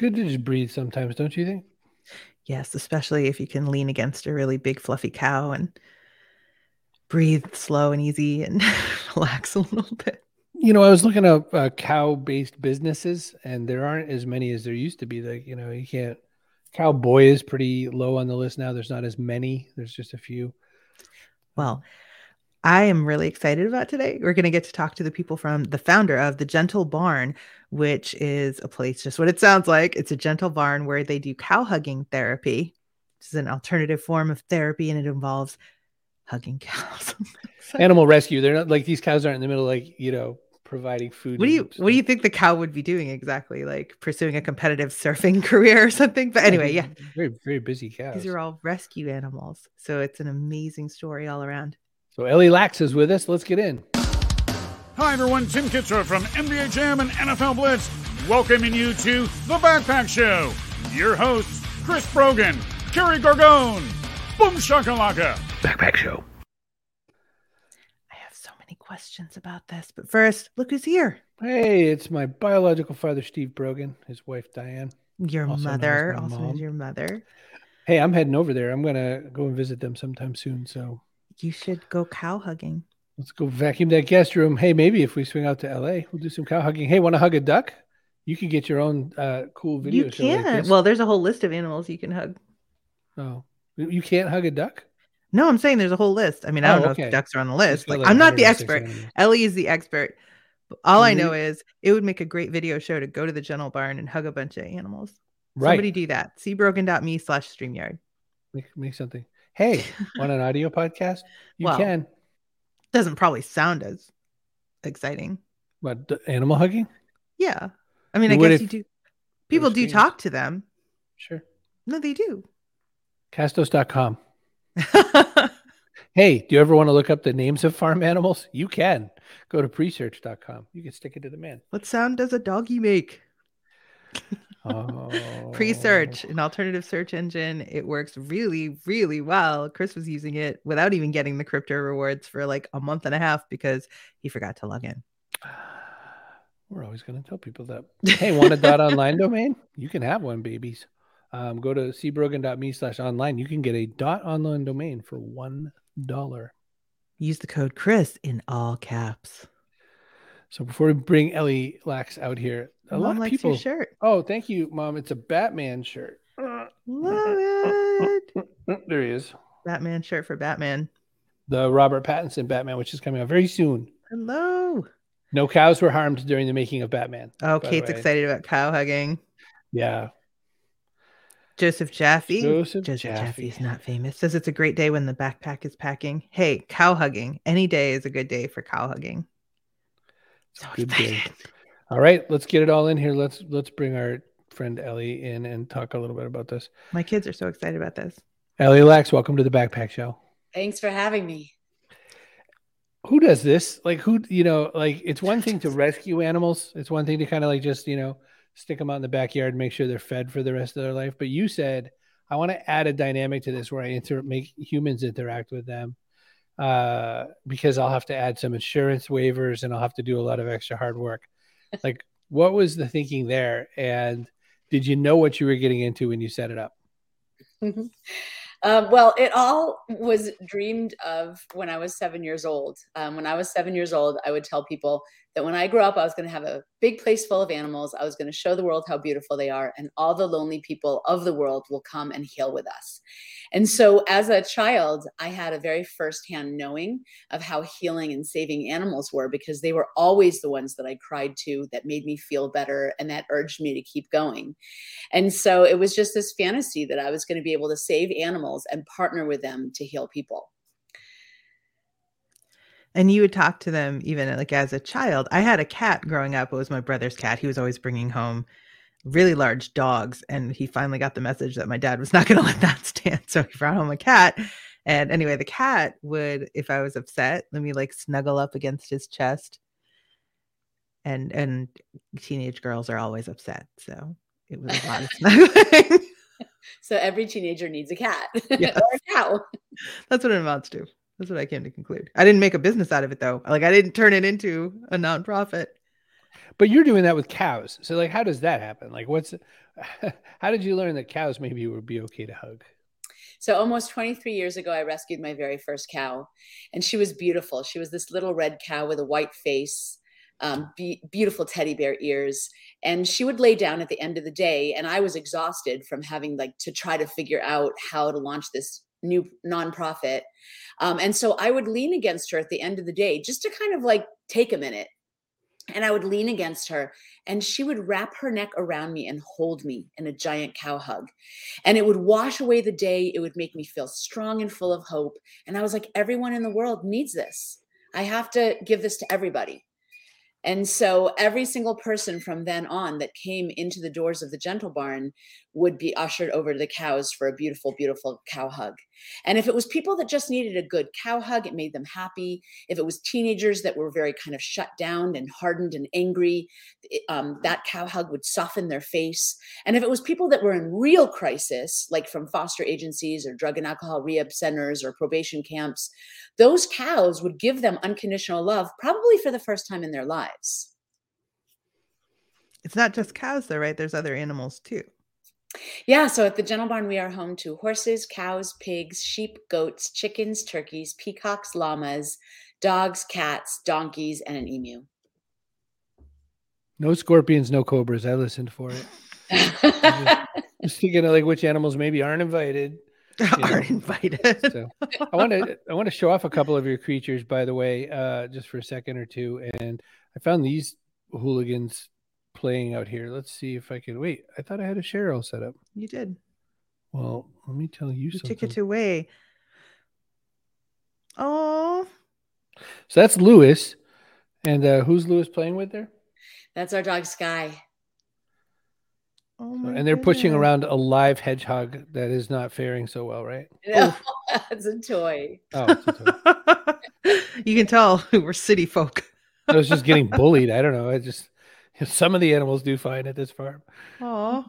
good to just breathe sometimes, don't you think? Yes, especially if you can lean against a really big fluffy cow and breathe slow and easy and relax a little bit. You know, I was looking up uh, cow-based businesses, and there aren't as many as there used to be. Like, you know, you can't. Cowboy is pretty low on the list now. There's not as many. There's just a few. Well, I am really excited about today. We're going to get to talk to the people from the founder of the Gentle Barn, which is a place just what it sounds like. It's a gentle barn where they do cow hugging therapy. which is an alternative form of therapy and it involves hugging cows. Animal rescue. They're not like these cows aren't in the middle, like, you know, providing food. What do you what do you think the cow would be doing exactly? Like pursuing a competitive surfing career or something? But anyway, yeah. Very, very busy cows. These are all rescue animals. So it's an amazing story all around. So Ellie Laks is with us. Let's get in. Hi, everyone. Tim Kitzrow from NBA Jam and NFL Blitz, welcoming you to The Backpack Show. Your hosts, Chris Brogan, Kerry Gorgone, Boom Shakalaka. Backpack Show. I have so many questions about this, but first, look who's here. Hey, it's my biological father, Steve Brogan, his wife, Diane. Your Also mother, also mom. your mother. Hey, I'm heading over there. I'm going to go and visit them sometime soon. So You should go cow hugging. let's go vacuum that guest room. Hey, maybe if we swing out to LA, we'll do some cow hugging. Hey, want to hug a duck? You can get your own uh, cool video You like can. this. well, there's a whole list of animals you can hug. oh, you can't hug a duck? No, I'm saying there's a whole list. I mean, I Oh, don't know okay. if ducks are on the list. Like, like I'm not the expert. animals. Ellie is the expert. All I know is it would make a great video show to go to the gentle barn and hug a bunch of animals. Right. Somebody do that. cbrogan.me slash StreamYard. Make, make something. Hey, want an audio podcast? You Well, can. Doesn't probably sound as exciting. What, animal hugging? Yeah. I mean, I guess you do. People do talk to them. Sure. No, they do. Castos.com. Hey, do you ever want to look up the names of farm animals? You can. Go to presearch.com. You can stick it to the man. what sound does a doggy make? Oh. Pre-search, an alternative search engine. It works really, really well. Chris was using it without even getting the crypto rewards for like a month and a half because he forgot to log in. We're always going to tell people that. Hey, want a dot online domain? You can have one, babies. Um, go to cbrogan.me slash online. You can get a dot online domain for one dollar. Use the code Chris in all caps. So before we bring Ellie Laks out here, a Mom lot of people. your shirt. Oh, thank you, mom. It's a Batman shirt. Love it. There he is. Batman shirt for Batman. The Robert Pattinson Batman, which is coming out very soon. Hello. No cows were harmed during the making of Batman. Oh, Kate's excited about cow hugging. Yeah. Joseph Jaffe. Joseph Joseph. Jaffe is not famous. Says it's a great day when the backpack is packing. Hey, cow hugging. Any day is a good day for cow hugging. So Good day. All right, let's get it all in here. Let's let's bring our friend Ellie in and talk a little bit about this. My kids are so excited about this. Ellie Laks, welcome to the Backpack Show. Thanks for having me. Who does this? Like who? You know, like it's one thing to rescue animals. It's one thing to kind of like just you know stick them out in the backyard and make sure they're fed for the rest of their life. But you said I want to add a dynamic to this where I inter- make humans interact with them uh, because I'll have to add some insurance waivers and I'll have to do a lot of extra hard work. like, what was the thinking there? And did you know what you were getting into when you set it up? Um, well, it all was dreamed of when I was seven years old. Um, when I was seven years old, I would tell people that when I grew up, I was going to have a big place full of animals. I was going to show the world how beautiful they are, and all the lonely people of the world will come and heal with us. And so, as a child, I had a very firsthand knowing of how healing and saving animals were because they were always the ones that I cried to that made me feel better and that urged me to keep going. And so it was just this fantasy that I was going to be able to save animals and partner with them to heal people. And you would talk to them even uh, like as a child. I had a cat growing up. It was my brother's cat. He was always bringing home really large dogs. And he finally got the message that my dad was not going to let that stand. So he brought home a cat. And anyway, the cat would, if I was upset, let me like snuggle up against his chest. And and teenage girls are always upset. So it was a lot of snuggling. So every teenager needs a cat Yes. or a cow. That's what it amounts to. That's what I came to conclude. I didn't make a business out of it though. Like I didn't turn it into a nonprofit. But you're doing that with cows. So like how does that happen? Like what's how did you learn that cows maybe would be okay to hug? So almost 23 years ago, I rescued my very first cow, and she was beautiful. She was this little red cow with a white face, um, be- beautiful teddy bear ears, and she would lay down at the end of the day. And I was exhausted from having like to try to figure out how to launch this new nonprofit. Um, and so I would lean against her at the end of the day just to kind of like take a minute and I would lean against her and she would wrap her neck around me and hold me in a giant cow hug. And it would wash away the day. It would make me feel strong and full of hope. And I was like, everyone in the world needs this. I have to give this to everybody. And so every single person from then on that came into the doors of the Gentle Barn would be ushered over to the cows for a beautiful, beautiful cow hug. And if it was people that just needed a good cow hug, it made them happy. If it was teenagers that were very kind of shut down and hardened and angry, um, that cow hug would soften their face. And if it was people that were in real crisis, like from foster agencies or drug and alcohol rehab centers or probation camps, those cows would give them unconditional love, probably for the first time in their lives. It's not just cows, though, right? There's other animals too. Yeah, so at the Gentle Barn, we are home to horses, cows, pigs, sheep, goats, chickens, turkeys, peacocks, llamas, dogs, cats, donkeys, and an emu. No scorpions, no cobras. I listened for it. just, just thinking of like which animals maybe aren't invited. Aren't invited. So I want to I want to show off a couple of your creatures, by the way, uh, just for a second or two. And I found these hooligans playing out here. Let's see if I can wait. I thought I had a share all set up. You did. Well, let me tell you, You something. took it away. Oh, So that's Lewis. And uh, who's Lewis playing with there? That's our dog Sky. oh So- my and they're pushing around a live hedgehog that is not faring so well, right? No, it's a toy. Oh, it's a toy. you can tell we're city folk. I was just getting bullied. I don't know. I just some of the animals do fine at this farm. Oh,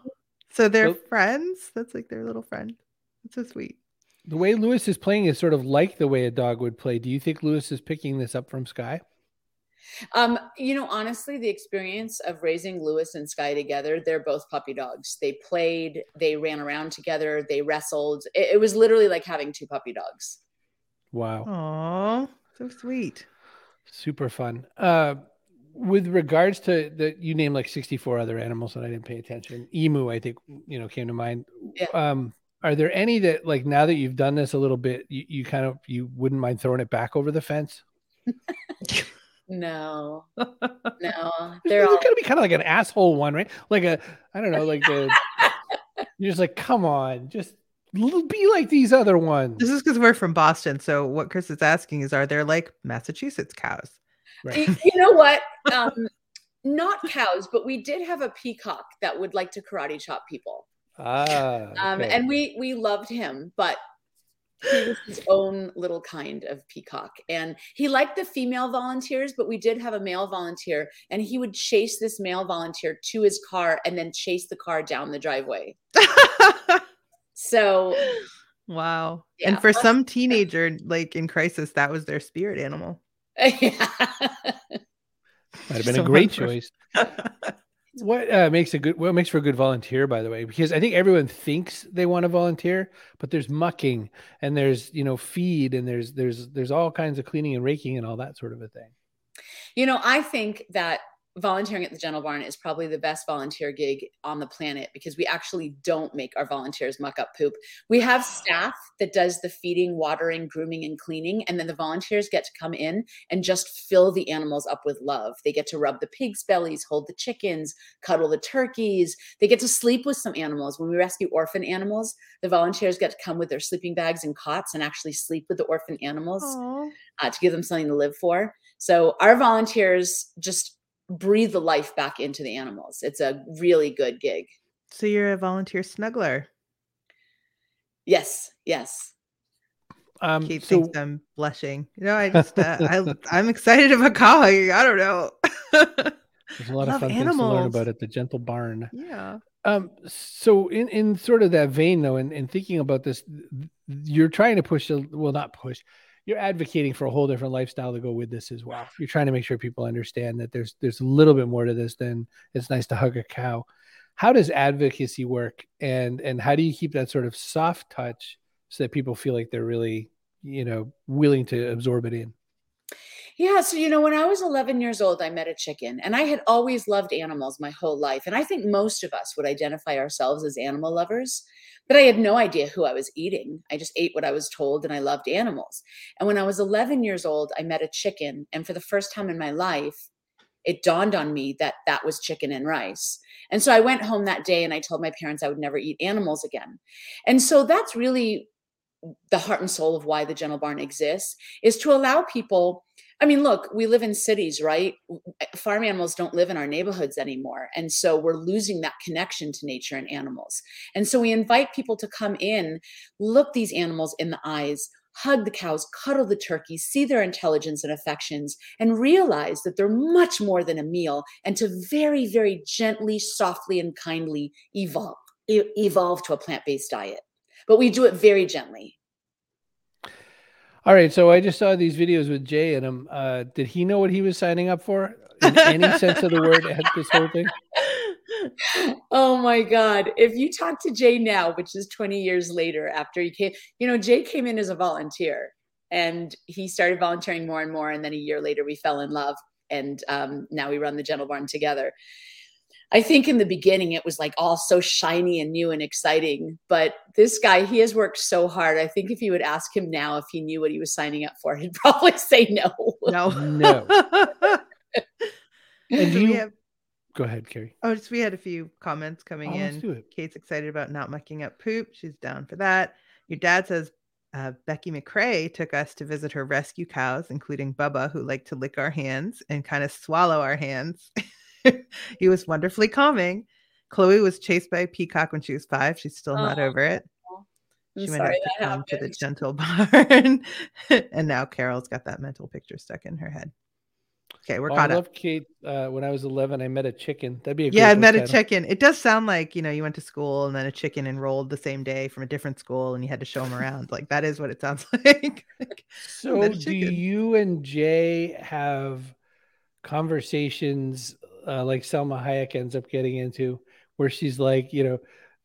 so they're Well- friends. That's like their little friend. That's so sweet. The way Lewis is playing is sort of like the way a dog would play. Do you think Lewis is picking this up from Sky? Um, you know, honestly, the experience of raising Lewis and Sky together, they're both puppy dogs. They played, they ran around together, they wrestled. It, it was literally like having two puppy dogs. Wow. Oh, so sweet. Super fun. Uh, with regards to the, you named like 64 other animals that I didn't pay attention. Emu, I think, you know, came to mind. Yeah. Um, are there any that like now that you've done this a little bit, you, you kind of, you wouldn't mind throwing it back over the fence? No, no, There's, they're all. gonna be kind of like an asshole one, right? Like a, I don't know, like a, you're just like, come on, just be like these other ones. This is because we're from Boston. So what Chris is asking is, are there like Massachusetts cows? Right. Y- you know what? Um, not cows, but we did have a peacock that would like to karate chop people. Ah, Um, okay. and we we loved him, but he was his own little kind of peacock. And he liked the female volunteers, but we did have a male volunteer, and he would chase this male volunteer to his car and then chase the car down the driveway. So wow. Yeah, and for some teenager like in crisis, that was their spirit animal. Yeah. might have been so a great choice. What uh, makes a good what makes for a good volunteer, by the way? Because I think everyone thinks they want to volunteer, but there's mucking and there's you know feed and there's there's there's all kinds of cleaning and raking and all that sort of a thing. You know, I think that volunteering at the Gentle Barn is probably the best volunteer gig on the planet because we actually don't make our volunteers muck up poop. We have staff that does the feeding, watering, grooming, and cleaning, and then the volunteers get to come in and just fill the animals up with love. They get to rub the pigs' bellies, hold the chickens, cuddle the turkeys. They get to sleep with some animals. When we rescue orphan animals, the volunteers get to come with their sleeping bags and cots and actually sleep with the orphan animals uh, to give them something to live for. So our volunteers just breathe the life back into the animals. It's a really good gig. So you're a volunteer snuggler. Yes, yes. Um, Kate so thinks I'm blushing. You know, I just uh, I I'm excited about calling. I don't know. there's a lot of love fun things to learn about at the Gentle Barn. yeah. Um, so in in sort of that vein though, and, and thinking about this, you're trying to push a well, not push. You're advocating for a whole different lifestyle to go with this as well. You're trying to make sure people understand that there's there's a little bit more to this than it's nice to hug a cow. How does advocacy work, and and how do you keep that sort of soft touch so that people feel like they're really you know willing to absorb it in? Yeah. So, you know, when I was 11 years old, I met a chicken and I had always loved animals my whole life. And I think most of us would identify ourselves as animal lovers, but I had no idea who I was eating. I just ate what I was told and I loved animals. And when I was 11 years old, I met a chicken. And for the first time in my life, it dawned on me that that was chicken and rice. And so I went home that day and I told my parents I would never eat animals again. And so that's really the heart and soul of why the Gentle Barn exists is to allow people I mean, look, we live in cities, right? Eh, farm animals don't live in our neighborhoods anymore. And so we're losing that connection to nature and animals. And so we invite people to come in, look these animals in the eyes, hug the cows, cuddle the turkeys, see their intelligence and affections, and realize that they're much more than a meal, and to very, very gently, softly, and kindly evolve, evolve to a plant based diet. But we do it very gently. All right, so I just saw these videos with Jay and him. Uh, did he know what he was signing up for in any sense of the word at this whole thing? Oh my God. If you talk to Jay now, which is 20 years later after he came, you know, Jay came in as a volunteer and he started volunteering more and more. And then a year later, we fell in love. And um, now we run the Gentle Barn together. I think in the beginning it was like all so shiny and new and exciting. But this guy, he has worked so hard. I think if you would ask him now if he knew what he was signing up for, he'd probably say no. No. No. and you have, go ahead, Kerry. Oh, just we had a few comments coming oh, in. Kate's excited about not mucking up poop. She's down for that. Your dad says uh, Becky McRae took us to visit her rescue cows, including Bubba, who liked to lick our hands and kind of swallow our hands. he was wonderfully calming. Chloe was chased by a peacock when she was five. She's still oh, not over it. I'm she went up to come to the gentle barn. and now Carol's got that mental picture stuck in her head. Okay, we're oh, caught I love up. Kate. Uh, when I was 11, I met a chicken. That'd be a yeah. I met a chicken. It does sound like you know you went to school and then a chicken enrolled the same day from a different school and you had to show them around. like that is what it sounds like. so, do you and Jay have conversations uh, like Salma Hayek ends up getting into, where she's like, you know,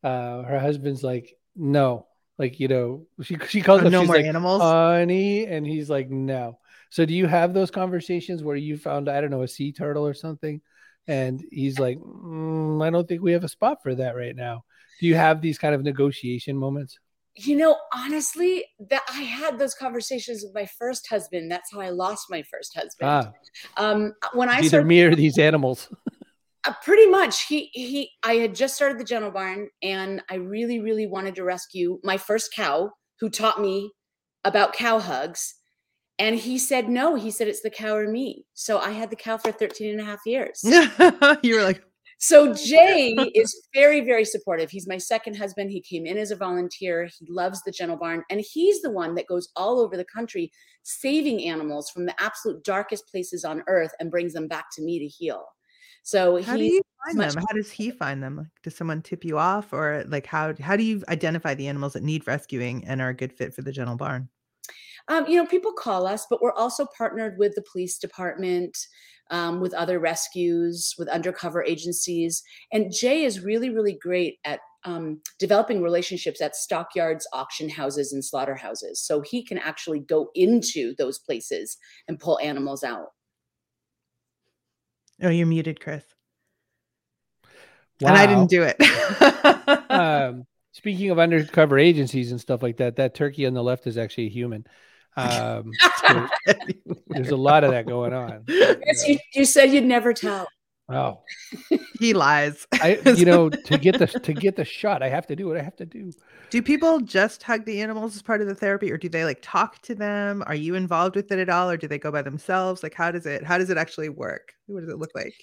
uh, her husband's like, no, like you know, she she calls oh, no more like, animals, honey, and he's like, no. So do you have those conversations where you found I don't know a sea turtle or something, and he's like, mm, I don't think we have a spot for that right now. Do you have these kind of negotiation moments? You know honestly that i had those conversations with my first husband. That's how i lost my first husband. Ah. um when i either started, me or these animals. Uh, pretty much. He he i had just started the gentle barn and i really really wanted to rescue my first cow who taught me about cow hugs. And he said no. He said it's the cow or me. So i had the cow for 13 and a half years. You were like so Jay is very, very supportive. He's my second husband. He came in as a volunteer. He loves the Gentle Barn, and he's the one that goes all over the country saving animals from the absolute darkest places on earth and brings them back to me to heal. So how do you find them? How does he find them? Like, does someone tip you off, or like how how do you identify the animals that need rescuing and are a good fit for the Gentle Barn? Um, you know, people call us, but we're also partnered with the police department um, with other rescues, with undercover agencies. And Jay is really, really great at um, developing relationships at stockyards, auction houses, and slaughterhouses. So he can actually go into those places and pull animals out. Oh, you're muted, Chris. Wow. And I didn't do it. um, speaking of undercover agencies and stuff like that, that turkey on the left is actually a human. Um, so there's a lot of that going on. Yes, you, you said you'd never tell. Oh, he lies. I, you know, to get the to get the shot, I have to do what I have to do. Do people just hug the animals as part of the therapy, or do they like talk to them? Are you involved with it at all, or do they go by themselves? Like, how does it how does it actually work? What does it look like?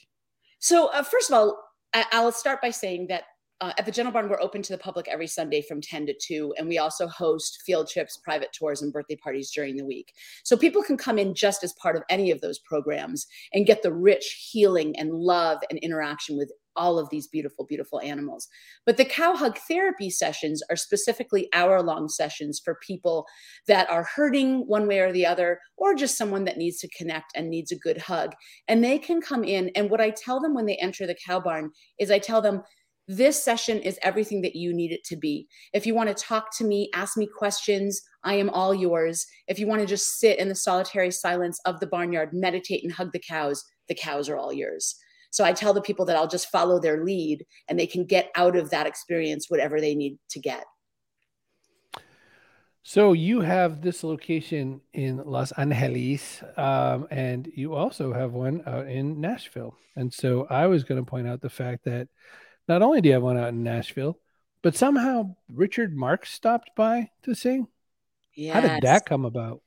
So, uh, first of all, I, I'll start by saying that uh, at the Gentle Barn, we're open to the public every Sunday from 10 to 2, and we also host field trips, private tours, and birthday parties during the week. So people can come in just as part of any of those programs and get the rich healing and love and interaction with all of these beautiful, beautiful animals. But the cow hug therapy sessions are specifically hour long sessions for people that are hurting one way or the other, or just someone that needs to connect and needs a good hug. And they can come in. And what I tell them when they enter the cow barn is I tell them, this session is everything that you need it to be. If you want to talk to me, ask me questions, I am all yours. If you want to just sit in the solitary silence of the barnyard, meditate and hug the cows, the cows are all yours. So I tell the people that I'll just follow their lead and they can get out of that experience whatever they need to get. So you have this location in Los Angeles, um, and you also have one out in Nashville. And so I was going to point out the fact that not only do you have one out in Nashville, but somehow Richard Marx stopped by to sing. Yes. How did that come about?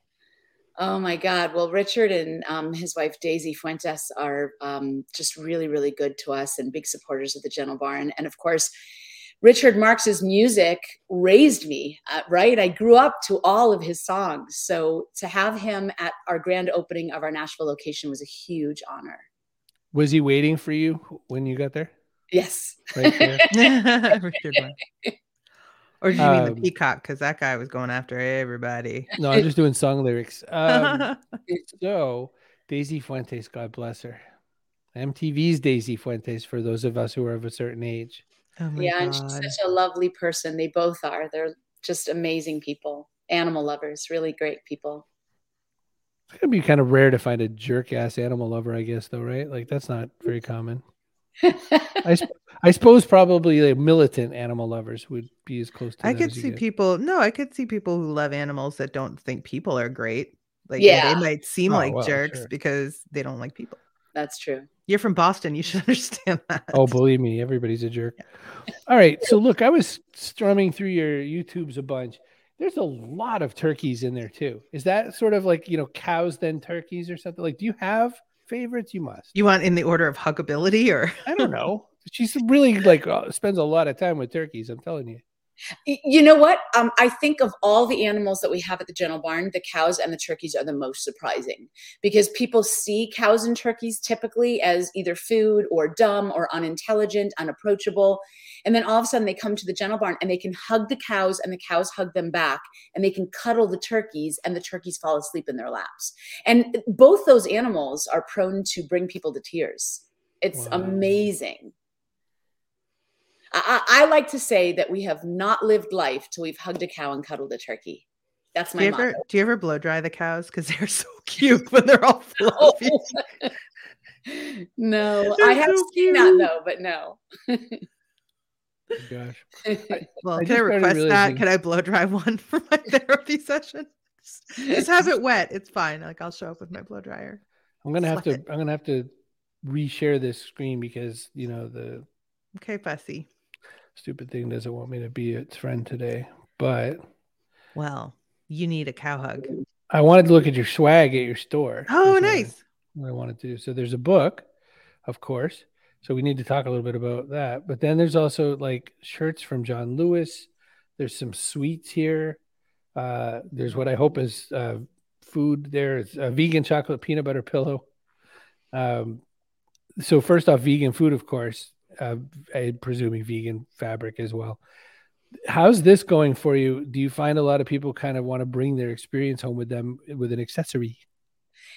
Oh my God. Well, Richard and um, his wife Daisy Fuentes are um, just really, really good to us and big supporters of the Gentle Barn. And of course, Richard Marx's music raised me, uh, right? I grew up to all of his songs. So to have him at our grand opening of our Nashville location was a huge honor. Was he waiting for you when you got there? Yes. Right Richard or did you mean the um, peacock? Because that guy was going after everybody. No, I'm just doing song lyrics. Um, so Daisy Fuentes, God bless her. MTV's Daisy Fuentes for those of us who are of a certain age. Oh yeah, God. and she's such a lovely person. They both are. They're just amazing people, animal lovers, really great people. It's gonna be kind of rare to find a jerk ass animal lover, I guess, though, right? Like that's not very common. I, sp- I suppose probably like militant animal lovers would be as close to. I could see people. No, I could see people who love animals that don't think people are great. Like yeah, they might seem oh, like well, jerks sure. because they don't like people. That's true. You're from Boston. You should understand that. Oh, believe me, everybody's a jerk. Yeah. All right. So look, I was strumming through your YouTubes a bunch. There's a lot of turkeys in there too. Is that sort of like you know cows then turkeys or something? Like, do you have favorites? You must. You want in the order of huggability or? I don't know. She's really like uh, spends a lot of time with turkeys. I'm telling you. You know what? Um, I think of all the animals that we have at the Gentle Barn, the cows and the turkeys are the most surprising because people see cows and turkeys typically as either food or dumb or unintelligent, unapproachable. And then all of a sudden they come to the Gentle Barn and they can hug the cows and the cows hug them back and they can cuddle the turkeys and the turkeys fall asleep in their laps. And both those animals are prone to bring people to tears. It's wow. amazing. I, I, like to say that we have not lived life till we've hugged a cow and cuddled a turkey. That's my do you ever, do you ever blow dry the cows? Because they're so cute when they're all oh. fluffy. Oh. no, they're I have so seen that though, but no. Oh gosh. well, I can I request that? Can I blow dry one for my therapy session? Just have it wet. It's fine. Like I'll show up with my blow dryer. I'm gonna have to. I'm gonna have to reshare this screen because you know the. Okay, fussy stupid thing doesn't want me to be its friend today. But well, you need a cow hug. I wanted to look at your swag at your store. Oh, nice. What I wanted to do. So there's a book, of course. So we need to talk a little bit about that. But then there's also like shirts from John Lewis. There's some sweets here. Uh, there's what I hope is uh, food. There's a vegan chocolate peanut butter pillow. Um, so first off, vegan food, of course uh, I'm presuming vegan fabric as well. How's this going for you? Do you find a lot of people kind of want to bring their experience home with them with an accessory?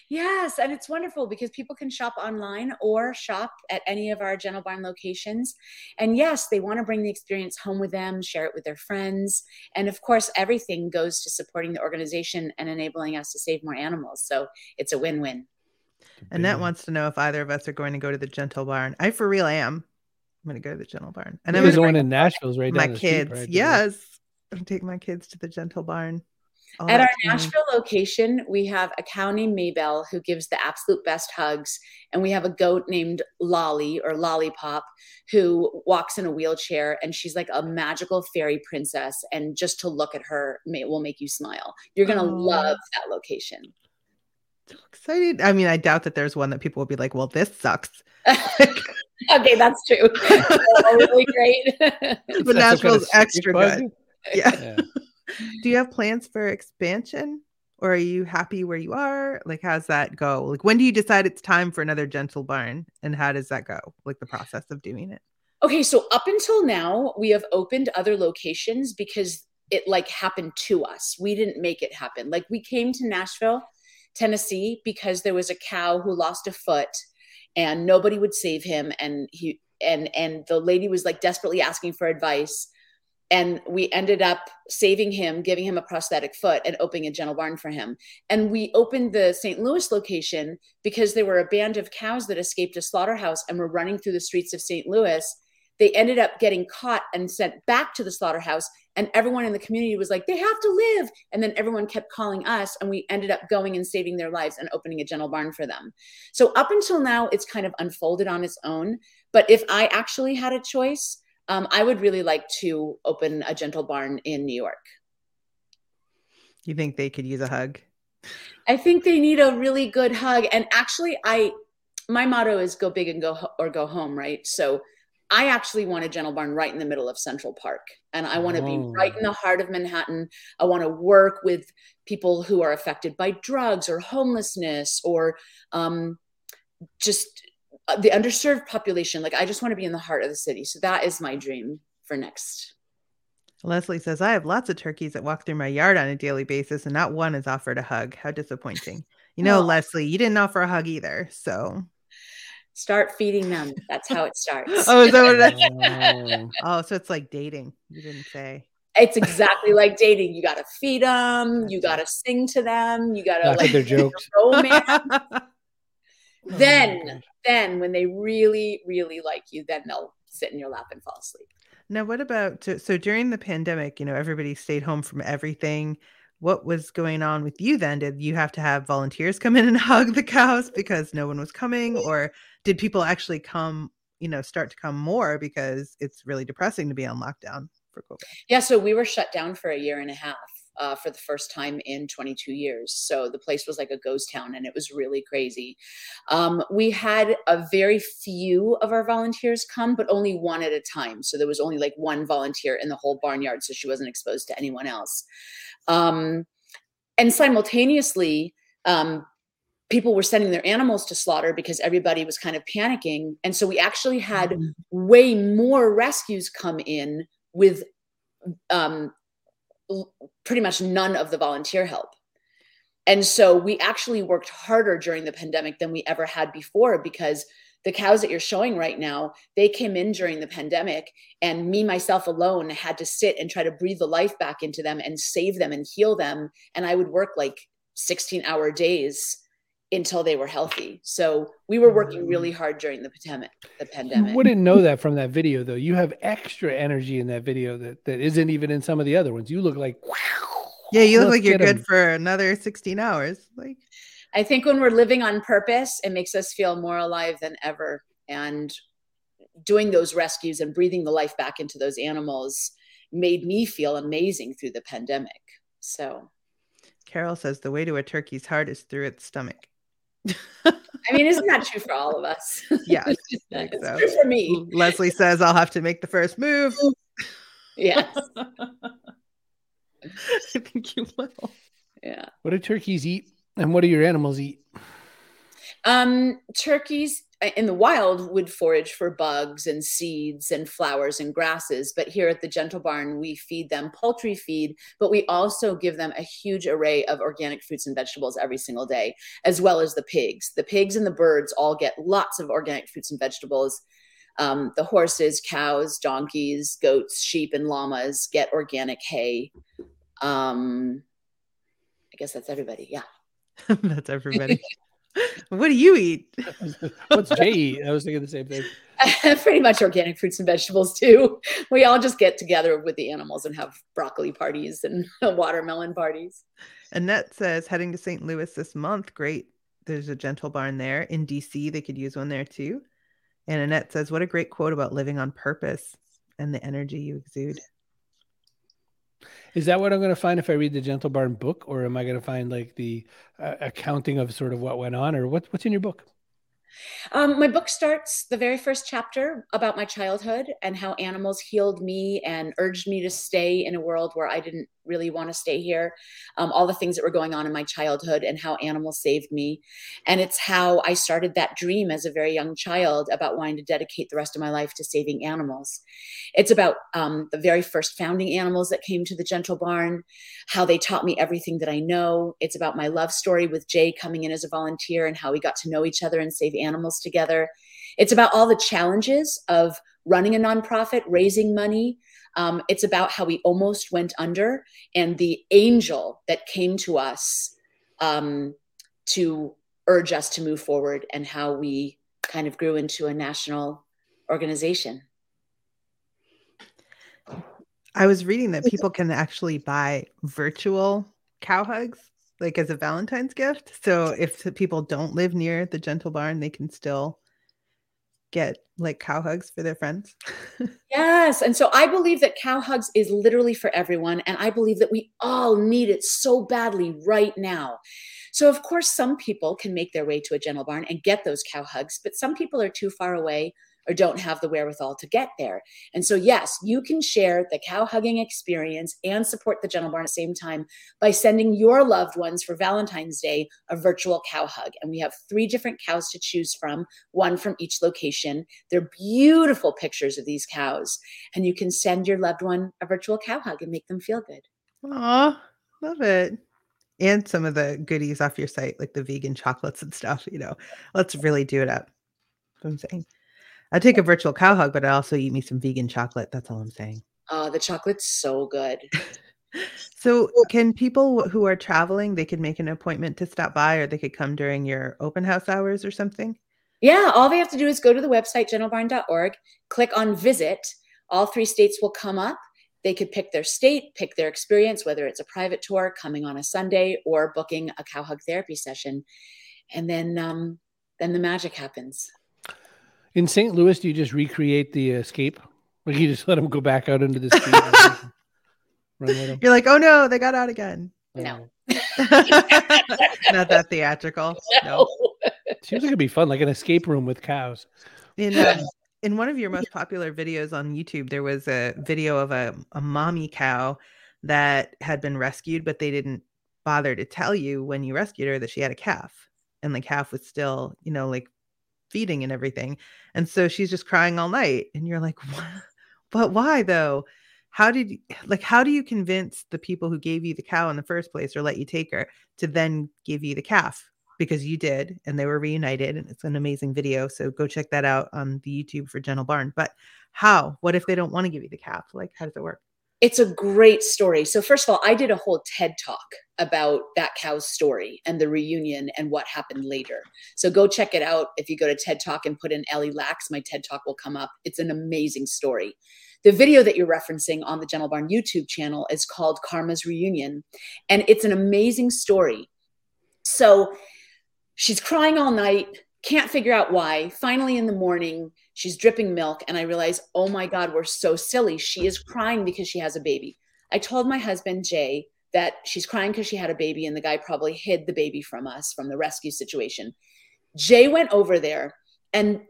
Yes, and it's wonderful because people can shop online or shop at any of our Gentle Barn locations. And yes, they want to bring the experience home with them, share it with their friends. And of course, everything goes to supporting the organization and enabling us to save more animals. So it's a win win. Annette wants to know if either of us are going to go to the Gentle Barn. I for real am. I'm gonna go to the Gentle Barn. And I'm the one in Nashville's right now. my down kids. Street, right? Yes, I'm take my kids to the Gentle Barn. At our Nashville location, we have a cow named Maybell who gives the absolute best hugs, and we have a goat named Lolly or Lollipop who walks in a wheelchair, and she's like a magical fairy princess. And just to look at her may, will make you smile. You're gonna oh. love that location. So excited! I mean, I doubt that there's one that people will be like, "Well, this sucks." okay, that's true. really great. but Nashville's extra good. Yeah. yeah. Do you have plans for expansion or are you happy where you are? Like, how's that go? Like, when do you decide it's time for another gentle barn, and how does that go? Like the process of doing it. Okay, so up until now, we have opened other locations because it like happened to us. We didn't make it happen. Like we came to Nashville, Tennessee because there was a cow who lost a foot and nobody would save him. And he and and the lady was like desperately asking for advice. And we ended up saving him giving him a prosthetic foot and opening a gentle barn for him. And we opened the st louis location because there were a band of cows that escaped a slaughterhouse and were running through the streets of st louis they ended up getting caught and sent back to the slaughterhouse and everyone in the community was like they have to live! And then everyone kept calling us and we ended up going and saving their lives and opening a gentle barn for them. So up until now it's kind of unfolded on its own. But if i actually had a choice um, i would really like to open a gentle barn in new york. You think they could use a hug? I think they need a really good hug. And actually i my motto is go big and go ho- or go home right? So I actually want a gentle barn right in the middle of Central Park. And I want to be right in the heart of Manhattan. I want to work with people who are affected by drugs or homelessness or um, just uh, the underserved population. Like, I just want to be in the heart of the city. So that is my dream for next. Leslie says, I have lots of turkeys that walk through my yard on a daily basis, and not one has offered a hug. How disappointing. You know, oh. Leslie, you didn't offer a hug either. So Start feeding them. That's how it starts. oh, is that what it is? Oh. oh, so it's like dating. You didn't say. It's exactly like dating. You got to feed them. You got to sing to them. You got to like their jokes. Romance. Oh then, oh then when they really, really like you, then they'll sit in your lap and fall asleep. Now, what about so during the pandemic? You know, everybody stayed home from everything what was going on with you then? Did you have to have volunteers come in and hug the cows mm. because no one was coming? Mm. Or did people actually come, you know, start to come more because it's really depressing to be on lockdown for COVID? Yeah, so we were shut down for a year and a half. Uh, for the first time in 22 years. So the place was like a ghost town and it was really crazy. Um, we had a very few of our volunteers come, but only one at a time. So there was only like one volunteer in the whole barnyard. So she wasn't exposed to anyone else. Um, and simultaneously, um, people were sending their animals to slaughter because everybody was kind of panicking. And so we actually had mm-hmm. way more rescues come in with um, pretty much none of the volunteer help. And so we actually worked harder during the pandemic than we ever had before because the cows that you're showing right now, they came in during the pandemic, and me, myself alone, had to sit and try to breathe the life back into them and save them and heal them. And I would work like 16 hour days until they were healthy. So we were working really mm. hard during the pandemic. The pandemic. You wouldn't know that from that video, though. You have extra energy in that video that that isn't even in some of the other ones. You look like wow. Yeah, you look like you're good for another 16 hours. Like I think when we're living on purpose, it makes us feel more alive than ever. And doing those rescues and breathing the life back into those animals made me feel amazing through the pandemic. So, Carol says the way to a turkey's heart is through its stomach. I mean, isn't that true for all of us? Yeah, it's so. true for me. Leslie says I'll have to make the first move. Yes. I think you will. Yeah. What do turkeys eat? And what do your animals eat? Um, turkeys in the wild would forage for bugs and seeds and flowers and grasses. But here at the Gentle Barn, we feed them poultry feed, but we also give them a huge array of organic fruits and vegetables every single day, as well as the pigs. The pigs and the birds all get lots of organic fruits and vegetables. Um, the horses, cows, donkeys, goats, sheep, and llamas get organic hay. Um, I guess that's everybody. Yeah. That's everybody. what do you eat? What's Jay eat? I was thinking the same thing. Pretty much organic fruits and vegetables too. We all just get together with the animals and have broccoli parties and watermelon parties. Annette says heading to St. Louis this month. Great. There's a gentle barn there. In DC, they could use one there too. And Annette says, What a great quote about living on purpose and the energy you exude. Is that what I'm going to find if I read the Gentle Barn book, or am I going to find like the uh, accounting of sort of what went on, or what, what's in your book? Um, my book starts the very first chapter about my childhood and how animals healed me and urged me to stay in a world where I didn't really want to stay here. Um, all the things that were going on in my childhood and how animals saved me. And it's how I started that dream as a very young child about wanting to dedicate the rest of my life to saving animals. It's about um, the very first founding animals that came to the Gentle Barn, how they taught me everything that I know. It's about my love story with Jay coming in as a volunteer and how we got to know each other and save animals together. It's about all the challenges of running a nonprofit, raising money, um, it's about how we almost went under and the angel that came to us um, to urge us to move forward and how we kind of grew into a national organization. I was reading that people can actually buy virtual cow hugs like as a Valentine's gift. So if people don't live near the Gentle Barn, they can still get like cow hugs for their friends. yes. And so I believe that cow hugs is literally for everyone. And I believe that we all need it so badly right now. So, of course, some people can make their way to a gentle barn and get those cow hugs, but some people are too far away or don't have the wherewithal to get there. And so, yes, you can share the cow hugging experience and support the Gentle Barn at the same time by sending your loved ones for Valentine's Day a virtual cow hug. And we have three different cows to choose from, one from each location. They're beautiful pictures of these cows. And you can send your loved one a virtual cow hug and make them feel good. Aw, love it and some of the goodies off your site, like the vegan chocolates and stuff. You know, let's really do it up. I'm saying. I take a virtual cow hug, but I also eat me some vegan chocolate. That's all I'm saying. Oh, the chocolate's so good. so, can people who are traveling, they could make an appointment to stop by, or they could come during your open house hours or something? Yeah, all they have to do is go to the website gentlebarn.org, click on visit. All three states will come up. They could pick their state, pick their experience, whether it's a private tour coming on a Sunday or booking a cow hug therapy session, and then um, then the magic happens. In St. Louis, do you just recreate the escape? Like you just let them go back out into the street? You're like, oh no, they got out again. No. Not that theatrical. No. no. Seems like it'd be fun, like an escape room with cows. In um, in one of your most popular videos on YouTube, there was a video of a, a mommy cow that had been rescued, but they didn't bother to tell you when you rescued her that she had a calf. And the calf was still, you know, like feeding and everything. And so she's just crying all night. And you're like, what? but why though? How did you, like how do you convince the people who gave you the cow in the first place or let you take her to then give you the calf? Because you did, and they were reunited, and it's an amazing video. So go check that out on the YouTube for Gentle Barn. But how? What if they don't want to give you the calf? Like, how does it work? It's a great story. So, first of all, I did a whole TED talk about that cow's story and the reunion and what happened later. So, go check it out. If you go to TED Talk and put in Ellie Laks, my TED talk will come up. It's an amazing story. The video that you're referencing on the Gentle Barn YouTube channel is called Karma's Reunion, and it's an amazing story. So, she's crying all night, can't figure out why. Finally, in the morning, She's dripping milk. And I realize, oh my God, we're so silly. She is crying because she has a baby. I told my husband, Jay, that she's crying because she had a baby, and the guy probably hid the baby from us from the rescue situation. Jay went over there, and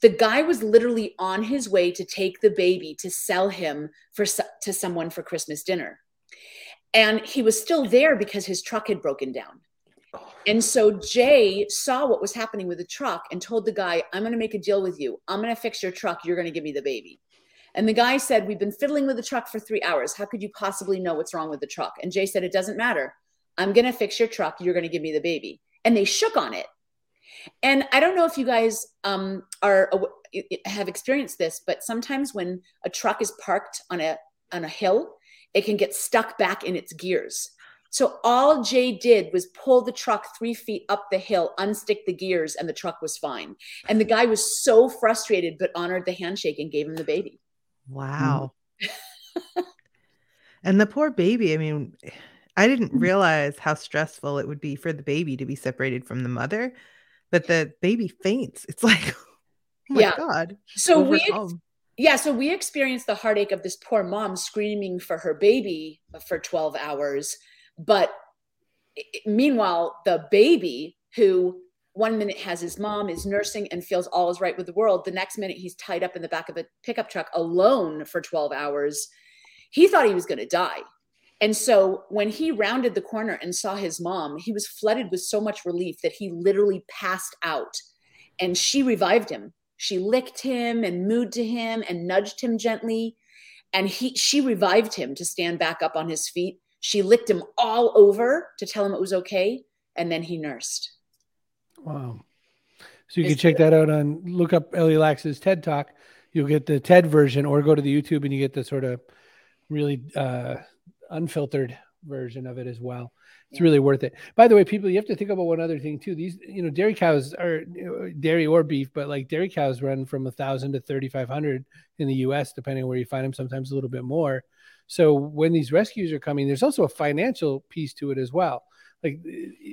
the guy was literally on his way to take the baby to sell him for to someone for Christmas dinner. And he was still there because his truck had broken down. And so Jay saw what was happening with the truck and told the guy, I'm going to make a deal with you. I'm going to fix your truck. You're going to give me the baby. And the guy said, We've been fiddling with the truck for three hours. How could you possibly know what's wrong with the truck? And Jay said, It doesn't matter. I'm going to fix your truck. You're going to give me the baby. And they shook on it. And I don't know if you guys um, are have experienced this, but sometimes when a truck is parked on a on a hill, it can get stuck back in its gears. So all Jay did was pull the truck three feet up the hill, unstick the gears, and the truck was fine. And the guy was so frustrated, but honored the handshake and gave him the baby. Mm. Wow. and the poor baby, I mean, I didn't mm. realize how stressful it would be for the baby to be separated from the mother, but the baby faints. It's like, oh my yeah. God. So we yeah, so we experienced the heartache of this poor mom screaming for her baby for 12 hours but meanwhile, the baby who one minute has his mom is nursing and feels all is right with the world. The next minute he's tied up in the back of a pickup truck alone for 12 hours. He thought he was going to die. And so when he rounded the corner and saw his mom he was flooded with so much relief that he literally passed out. And she revived him. She licked him and mooed to him and nudged him gently. And he she revived him to stand back up on his feet. She licked him all over to tell him it was okay. And then he nursed Wow. So you can check that out on look up Ellie Laks's TED Talk. You'll get the TED version, or go to the YouTube and you get the sort of really uh, unfiltered version of it as well. It's Yeah. really worth it. By the way, people, you have to think about one other thing too. These, you know, dairy cows are dairy or beef, but like dairy cows run from a thousand to thirty five hundred in the U.S. depending on where you find them. Sometimes a little bit more. So when these rescues are coming, there's also a financial piece to it as well like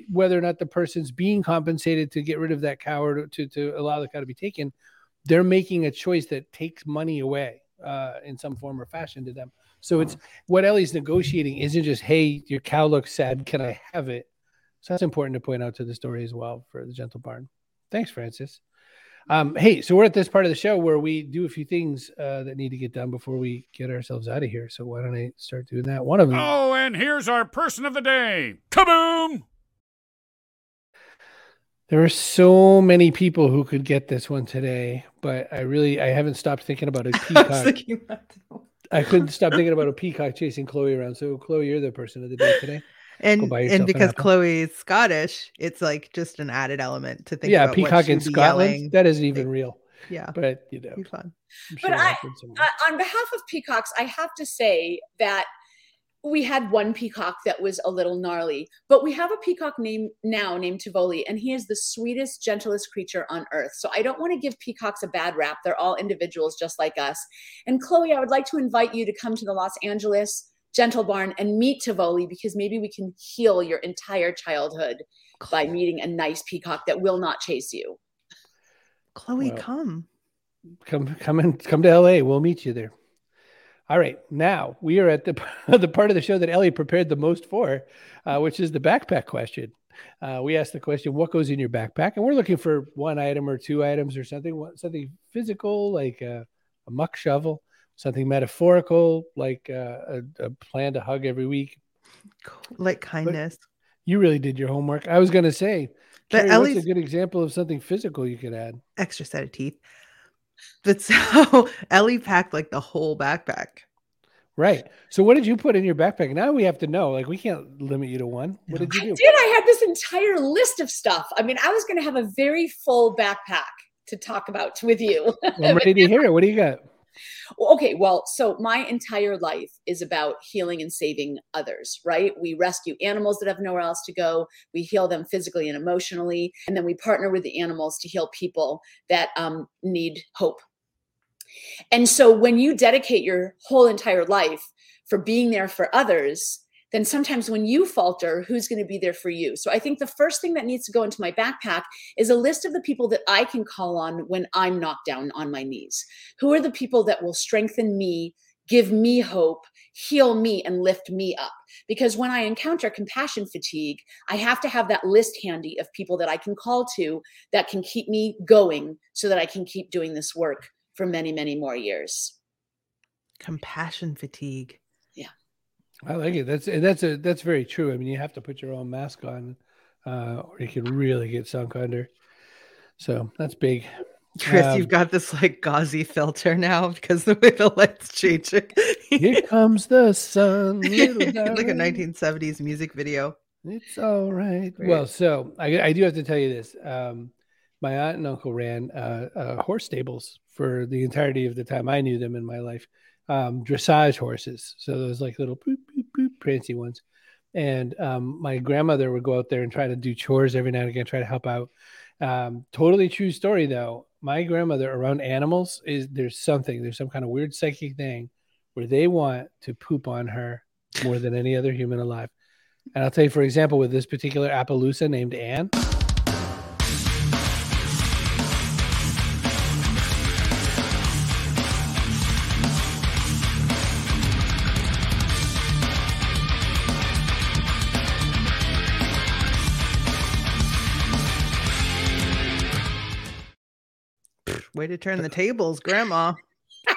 whether or not the person's being compensated to get rid of that cow or to, to allow the cow to be taken, they're making a choice that takes money away uh, in some form or fashion to them. So it's what Ellie's negotiating isn't just, hey, your cow looks sad. Can I have it? So that's important to point out to the story as well for the gentle barn. Thanks, Francis. Um, hey, so we're at this part of the show where we do a few things uh, that need to get done before we get ourselves out of here. So why don't I start doing that? One of them. Oh, and here's our person of the day. Kaboom! There are so many people who could get this one today, but I really I haven't stopped thinking about a I was peacock. thinking that. I couldn't stop thinking about a peacock chasing Chloe around. So Chloe, you're the person of the day today. And and because apple. Chloe's Scottish, it's like just an added element to think yeah, about peacock she in Scotland. yelling. That isn't even real. Yeah, But you know, be fun. I'm But sure I- uh, on behalf of peacocks, I have to say that we had one peacock that was a little gnarly, but we have a peacock name now named Tivoli, and he is the sweetest, gentlest creature on earth. So I don't want to give peacocks a bad rap. They're all individuals just like us. And Chloe, I would like to invite you to come to the Los Angeles Gentle Barn and meet Tivoli because maybe we can heal your entire childhood by meeting a nice peacock that will not chase you. Chloe, Well, come. come come and come to LA. We'll meet you there. All right, now we are at the the part of the show that Ellie prepared the most for, uh, which is the backpack question. Uh, we asked the question, "What goes in your backpack?" And we're looking for one item or two items or something, something physical like a, a muck shovel, something metaphorical like uh, a, a plan to hug every week. Like kindness. You really did your homework. I was going to say, But Kerry, what's Ellie's- a good example of something physical you could add? extra set of teeth. But so Ellie packed like the whole backpack. Right. So, what did you put in your backpack? Now we have to know. Like, we can't limit you to one. What did you I do? did. I had this entire list of stuff. I mean, I was going to have a very full backpack to talk about with you. I'm ready to hear it. What do you got? Okay, well, so my entire life is about healing and saving others, right? We rescue animals that have nowhere else to go. We heal them physically and emotionally, and then we partner with the animals to heal people that um, need hope. And so, when you dedicate your whole entire life for being there for others, then sometimes when you falter, who's going to be there for you? So, I think the first thing that needs to go into my backpack is a list of the people that I can call on when I'm knocked down on my knees. Who are the people that will strengthen me, give me hope, heal me, and lift me up? Because when I encounter compassion fatigue, I have to have that list handy of people that I can call to that can keep me going so that I can keep doing this work for many, many more years. Compassion fatigue. I like it. That's that's a that's very true. I mean, you have to put your own mask on, uh, or you can really get sunk under. So that's big. Chris, Um, you've got this like gauzy filter now because the way the lights changing. Here comes the sun. like a 1970s music video. It's all right. Great. Well, so I, I do have to tell you this. Um, my aunt and uncle ran uh, uh, horse stables for the entirety of the time I knew them in my life. Um, dressage horses. So those like little boop, boop, boop, prancy ones. And um, my grandmother would go out there and try to do chores every now and again, try to help out. Um, totally true story though. My grandmother around animals is there's something, there's some kind of weird psychic thing where they want to poop on her more than any other human alive. And I'll tell you, for example, with this particular Appaloosa named Anne, Way to turn the tables, Grandma.